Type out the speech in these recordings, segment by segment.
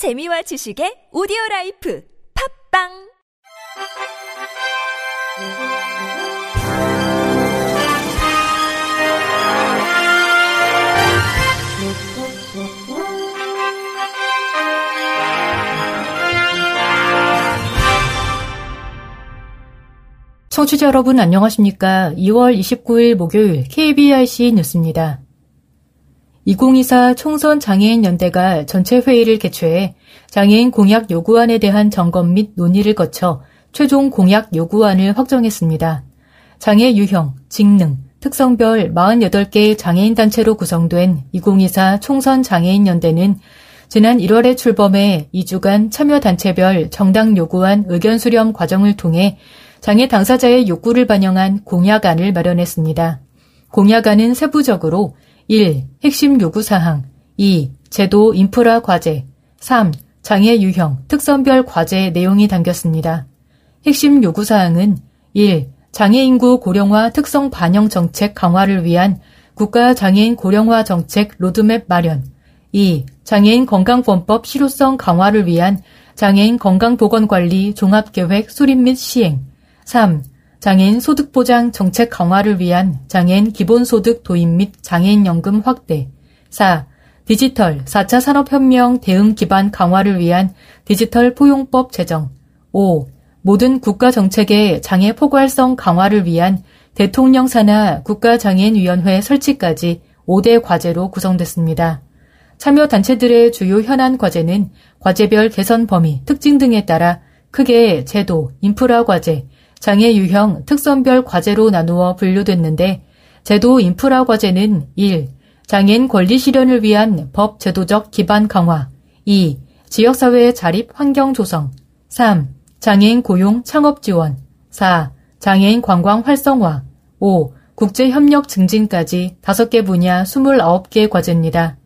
재미와 지식의 오디오 라이프 팝빵 청취자 여러분 안녕하십니까? 2월 29일 목요일 KBRC 뉴스입니다. 2024 총선 장애인 연대가 전체 회의를 개최해 장애인 공약 요구안에 대한 점검 및 논의를 거쳐 최종 공약 요구안을 확정했습니다. 장애 유형, 직능, 특성별 48개의 장애인 단체로 구성된 2024 총선 장애인 연대는 지난 1월에 출범해 2주간 참여 단체별 정당 요구안 의견 수렴 과정을 통해 장애 당사자의 욕구를 반영한 공약안을 마련했습니다. 공약안은 세부적으로 1. 핵심 요구사항 2. 제도 인프라 과제 3. 장애 유형, 특성별 과제 내용이 담겼습니다. 핵심 요구사항은 1. 장애 인구 고령화 특성 반영 정책 강화를 위한 국가 장애인 고령화 정책 로드맵 마련 2. 장애인 건강권법 실효성 강화를 위한 장애인 건강보건관리 종합계획 수립 및 시행 3. 장애인 소득보장 정책 강화를 위한 장애인 기본소득 도입 및 장애인연금 확대. 4. 디지털 4차 산업혁명 대응 기반 강화를 위한 디지털 포용법 제정. 5. 모든 국가 정책의 장애 포괄성 강화를 위한 대통령 산하 국가장애인위원회 설치까지 5대 과제로 구성됐습니다. 참여 단체들의 주요 현안 과제는 과제별 개선 범위, 특징 등에 따라 크게 제도, 인프라 과제, 장애 유형 특성별 과제로 나누어 분류됐는데 제도 인프라 과제는 1. 장애인 권리 실현을 위한 법 제도적 기반 강화 2. 지역사회 자립 환경 조성 3. 장애인 고용 창업 지원 4. 장애인 관광 활성화 5. 국제협력 증진까지 5개 분야 29개 과제입니다.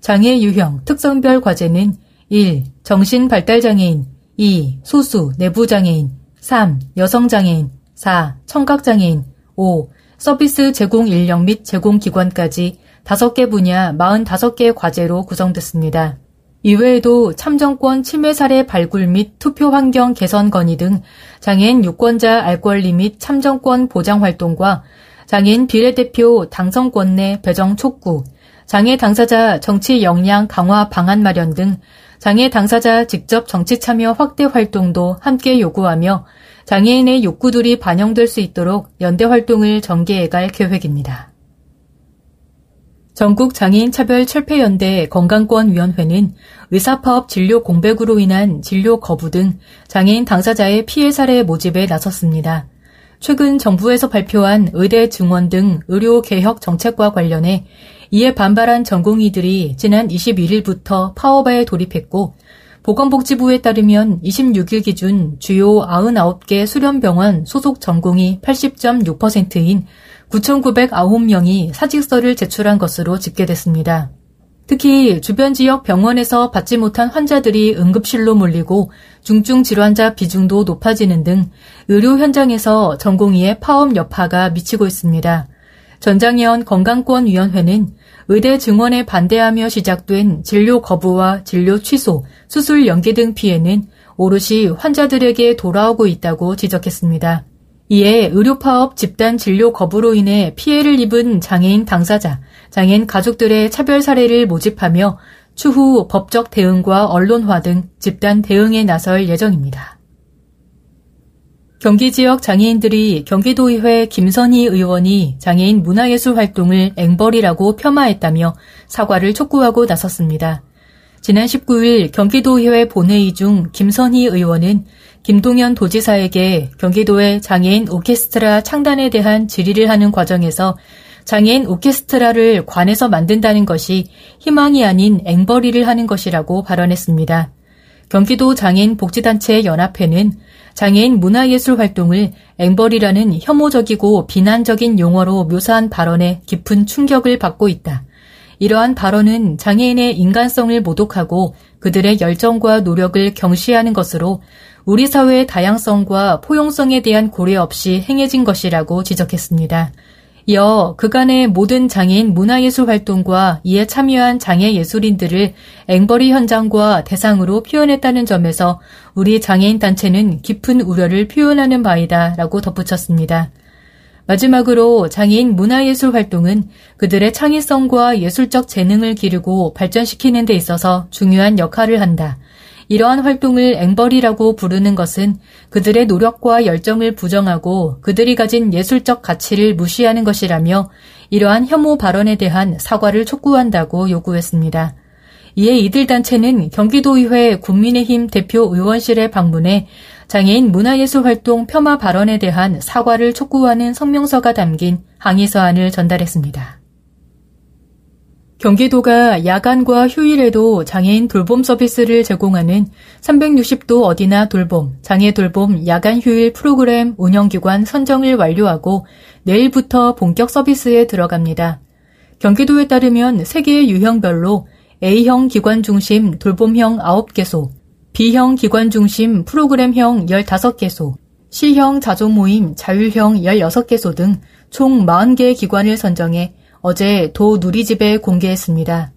장애 유형 특성별 과제는 1. 정신발달장애인 2. 소수 내부장애인 3. 여성장애인 4. 청각장애인 5. 서비스 제공 인력 및 제공 기관까지 5개 분야 45개 과제로 구성됐습니다. 이외에도 참정권 침해 사례 발굴 및 투표 환경 개선 건의 등 장애인 유권자 알 권리 및 참정권 보장 활동과 장애인 비례대표 당선권 내 배정 촉구, 장애 당사자 정치 역량 강화 방안 마련 등 장애 당사자 직접 정치 참여 확대 활동도 함께 요구하며 장애인의 욕구들이 반영될 수 있도록 연대 활동을 전개해갈 계획입니다. 전국 장애인 차별 철폐 연대 건강권 위원회는 의사파업 진료 공백으로 인한 진료 거부 등 장애인 당사자의 피해 사례 모집에 나섰습니다. 최근 정부에서 발표한 의대 증원 등 의료 개혁 정책과 관련해 이에 반발한 전공의들이 지난 21일부터 파업에 돌입했고 보건복지부에 따르면 26일 기준 주요 99개 수련병원 소속 전공이 80.6%인 9,909명이 사직서를 제출한 것으로 집계됐습니다. 특히 주변 지역 병원에서 받지 못한 환자들이 응급실로 몰리고 중증 질환자 비중도 높아지는 등 의료 현장에서 전공의의 파업 여파가 미치고 있습니다. 전장현 건강권위원회는 의대 증원에 반대하며 시작된 진료 거부와 진료 취소, 수술 연기 등 피해는 오롯이 환자들에게 돌아오고 있다고 지적했습니다. 이에 의료파업 집단 진료 거부로 인해 피해를 입은 장애인 당사자, 장애인 가족들의 차별 사례를 모집하며 추후 법적 대응과 언론화 등 집단 대응에 나설 예정입니다. 경기 지역 장애인들이 경기도의회 김선희 의원이 장애인 문화예술 활동을 앵벌이라고 폄하했다며 사과를 촉구하고 나섰습니다. 지난 19일 경기도의회 본회의 중 김선희 의원은 김동연 도지사에게 경기도의 장애인 오케스트라 창단에 대한 질의를 하는 과정에서 장애인 오케스트라를 관에서 만든다는 것이 희망이 아닌 앵벌이를 하는 것이라고 발언했습니다. 경기도 장애인 복지단체 연합회는 장애인 문화예술 활동을 앵벌이라는 혐오적이고 비난적인 용어로 묘사한 발언에 깊은 충격을 받고 있다. 이러한 발언은 장애인의 인간성을 모독하고 그들의 열정과 노력을 경시하는 것으로 우리 사회의 다양성과 포용성에 대한 고려 없이 행해진 것이라고 지적했습니다. 이어 그간의 모든 장애인 문화예술 활동과 이에 참여한 장애 예술인들을 앵벌이 현장과 대상으로 표현했다는 점에서 우리 장애인 단체는 깊은 우려를 표현하는 바이다 라고 덧붙였습니다. 마지막으로 장애인 문화예술 활동은 그들의 창의성과 예술적 재능을 기르고 발전시키는 데 있어서 중요한 역할을 한다. 이러한 활동을 앵벌이라고 부르는 것은 그들의 노력과 열정을 부정하고 그들이 가진 예술적 가치를 무시하는 것이라며 이러한 혐오 발언에 대한 사과를 촉구한다고 요구했습니다. 이에 이들 단체는 경기도의회 국민의힘 대표 의원실에 방문해 장애인 문화예술 활동 폄하 발언에 대한 사과를 촉구하는 성명서가 담긴 항의 서한을 전달했습니다. 경기도가 야간과 휴일에도 장애인 돌봄 서비스를 제공하는 360도 어디나 돌봄, 장애 돌봄 야간 휴일 프로그램 운영기관 선정을 완료하고 내일부터 본격 서비스에 들어갑니다. 경기도에 따르면 세계의 유형별로 A형 기관 중심 돌봄형 9개소, B형 기관 중심 프로그램형 15개소, C형 자조 모임 자율형 16개소 등 총 40개 기관을 선정해 어제 도 누리집에 공개했습니다.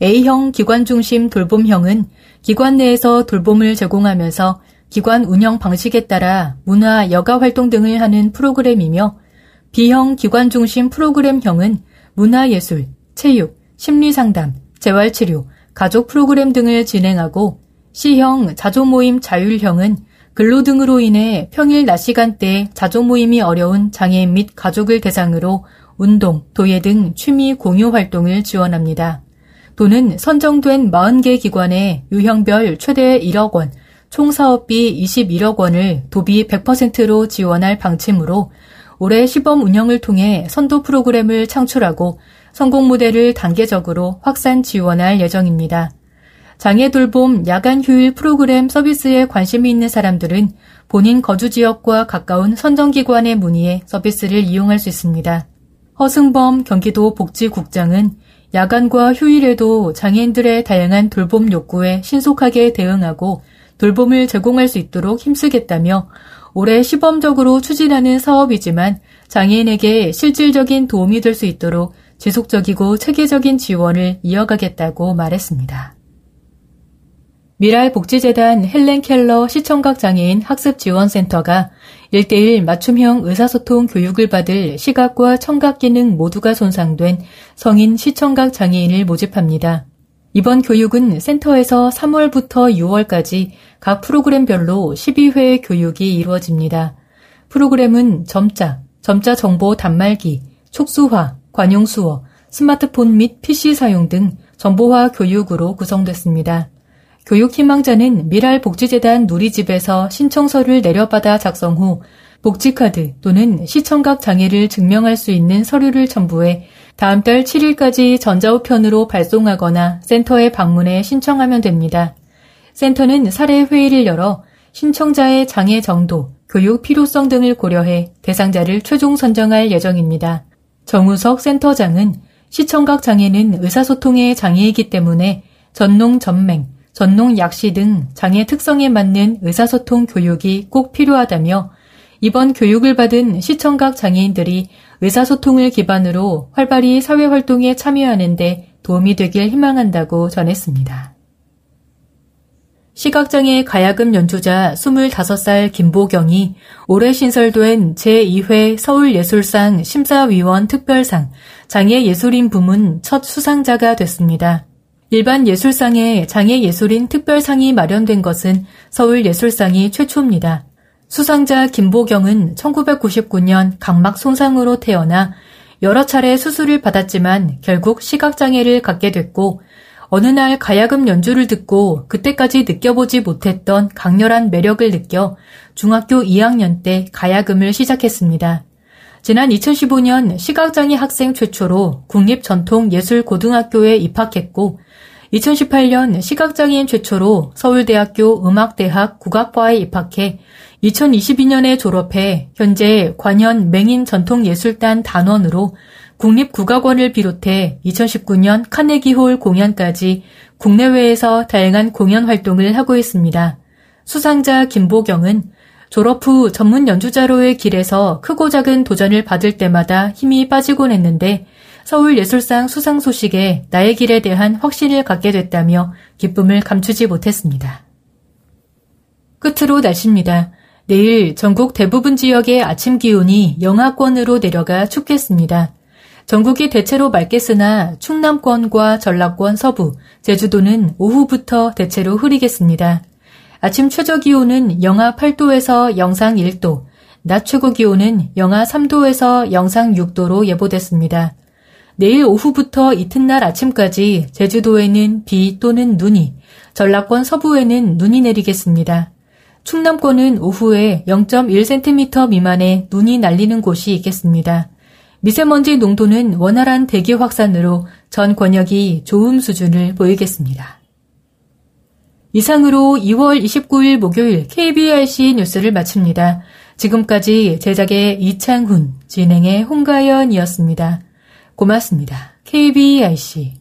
A형 기관 중심 돌봄형은 기관 내에서 돌봄을 제공하면서 기관 운영 방식에 따라 문화, 여가 활동 등을 하는 프로그램이며 B형 기관 중심 프로그램형은 문화예술, 체육, 심리상담, 재활치료, 가족 프로그램 등을 진행하고 C형 자조모임 자율형은 근로 등으로 인해 평일 낮 시간대에 자조모임이 어려운 장애인 및 가족을 대상으로 운동, 도예 등 취미 공유 활동을 지원합니다. 도는 선정된 40개 기관에 유형별 최대 1억 원, 총 사업비 21억 원을 도비 100%로 지원할 방침으로 올해 시범 운영을 통해 선도 프로그램을 창출하고 성공 모델을 단계적으로 확산 지원할 예정입니다. 장애 돌봄 야간 휴일 프로그램 서비스에 관심이 있는 사람들은 본인 거주 지역과 가까운 선정기관에 문의해 서비스를 이용할 수 있습니다. 허승범 경기도 복지국장은 야간과 휴일에도 장애인들의 다양한 돌봄 욕구에 신속하게 대응하고 돌봄을 제공할 수 있도록 힘쓰겠다며 올해 시범적으로 추진하는 사업이지만 장애인에게 실질적인 도움이 될 수 있도록 지속적이고 체계적인 지원을 이어가겠다고 말했습니다. 미랄복지재단 헬렌 켈러 시청각 장애인 학습지원센터가 1대1 맞춤형 의사소통 교육을 받을 시각과 청각 기능 모두가 손상된 성인 시청각 장애인을 모집합니다. 이번 교육은 센터에서 3월부터 6월까지 각 프로그램별로 12회 교육이 이루어집니다. 프로그램은 점자, 점자 정보 단말기, 촉수화, 관용수어, 스마트폰 및 PC 사용 등 정보화 교육으로 구성됐습니다. 교육 희망자는 미랄복지재단 누리집에서 신청서를 내려받아 작성 후 복지카드 또는 시청각 장애를 증명할 수 있는 서류를 첨부해 다음 달 7일까지 전자우편으로 발송하거나 센터에 방문해 신청하면 됩니다. 센터는 사례 회의를 열어 신청자의 장애 정도, 교육 필요성 등을 고려해 대상자를 최종 선정할 예정입니다. 정우석 센터장은 시청각 장애는 의사소통의 장애이기 때문에 전농 전맹, 전농 약시 등 장애 특성에 맞는 의사소통 교육이 꼭 필요하다며 이번 교육을 받은 시청각 장애인들이 의사소통을 기반으로 활발히 사회활동에 참여하는데 도움이 되길 희망한다고 전했습니다. 시각장애 가야금 연주자 25살 김보경이 올해 신설된 제2회 서울예술상 심사위원 특별상 장애예술인 부문 첫 수상자가 됐습니다. 일반 예술상에 장애 예술인 특별상이 마련된 것은 서울 예술상이 최초입니다. 수상자 김보경은 1999년 각막 손상으로 태어나 여러 차례 수술을 받았지만 결국 시각장애를 갖게 됐고 어느 날 가야금 연주를 듣고 그때까지 느껴보지 못했던 강렬한 매력을 느껴 중학교 2학년 때 가야금을 시작했습니다. 지난 2015년 시각장애 학생 최초로 국립전통예술고등학교에 입학했고 2018년 시각장애인 최초로 서울대학교 음악대학 국악과에 입학해 2022년에 졸업해 현재 관현 맹인 전통예술단 단원으로 국립국악원을 비롯해 2019년 카네기홀 공연까지 국내외에서 다양한 공연 활동을 하고 있습니다. 수상자 김보경은 졸업 후 전문 연주자로의 길에서 크고 작은 도전을 받을 때마다 힘이 빠지곤 했는데 서울예술상 수상 소식에 나의 길에 대한 확신을 갖게 됐다며 기쁨을 감추지 못했습니다. 끝으로 날씨입니다. 내일 전국 대부분 지역의 아침 기온이 영하권으로 내려가 춥겠습니다. 전국이 대체로 맑겠으나 충남권과 전라권 서부, 제주도는 오후부터 대체로 흐리겠습니다. 아침 최저 기온은 영하 8도에서 영상 1도, 낮 최고 기온은 영하 3도에서 영상 6도로 예보됐습니다. 내일 오후부터 이튿날 아침까지 제주도에는 비 또는 눈이, 전라권 서부에는 눈이 내리겠습니다. 충남권은 오후에 0.1cm 미만의 눈이 날리는 곳이 있겠습니다. 미세먼지 농도는 원활한 대기 확산으로 전 권역이 좋음 수준을 보이겠습니다. 이상으로 2월 29일 목요일 KBRC 뉴스를 마칩니다. 지금까지 제작의 이창훈, 진행의 홍가연이었습니다. 고맙습니다. KBRC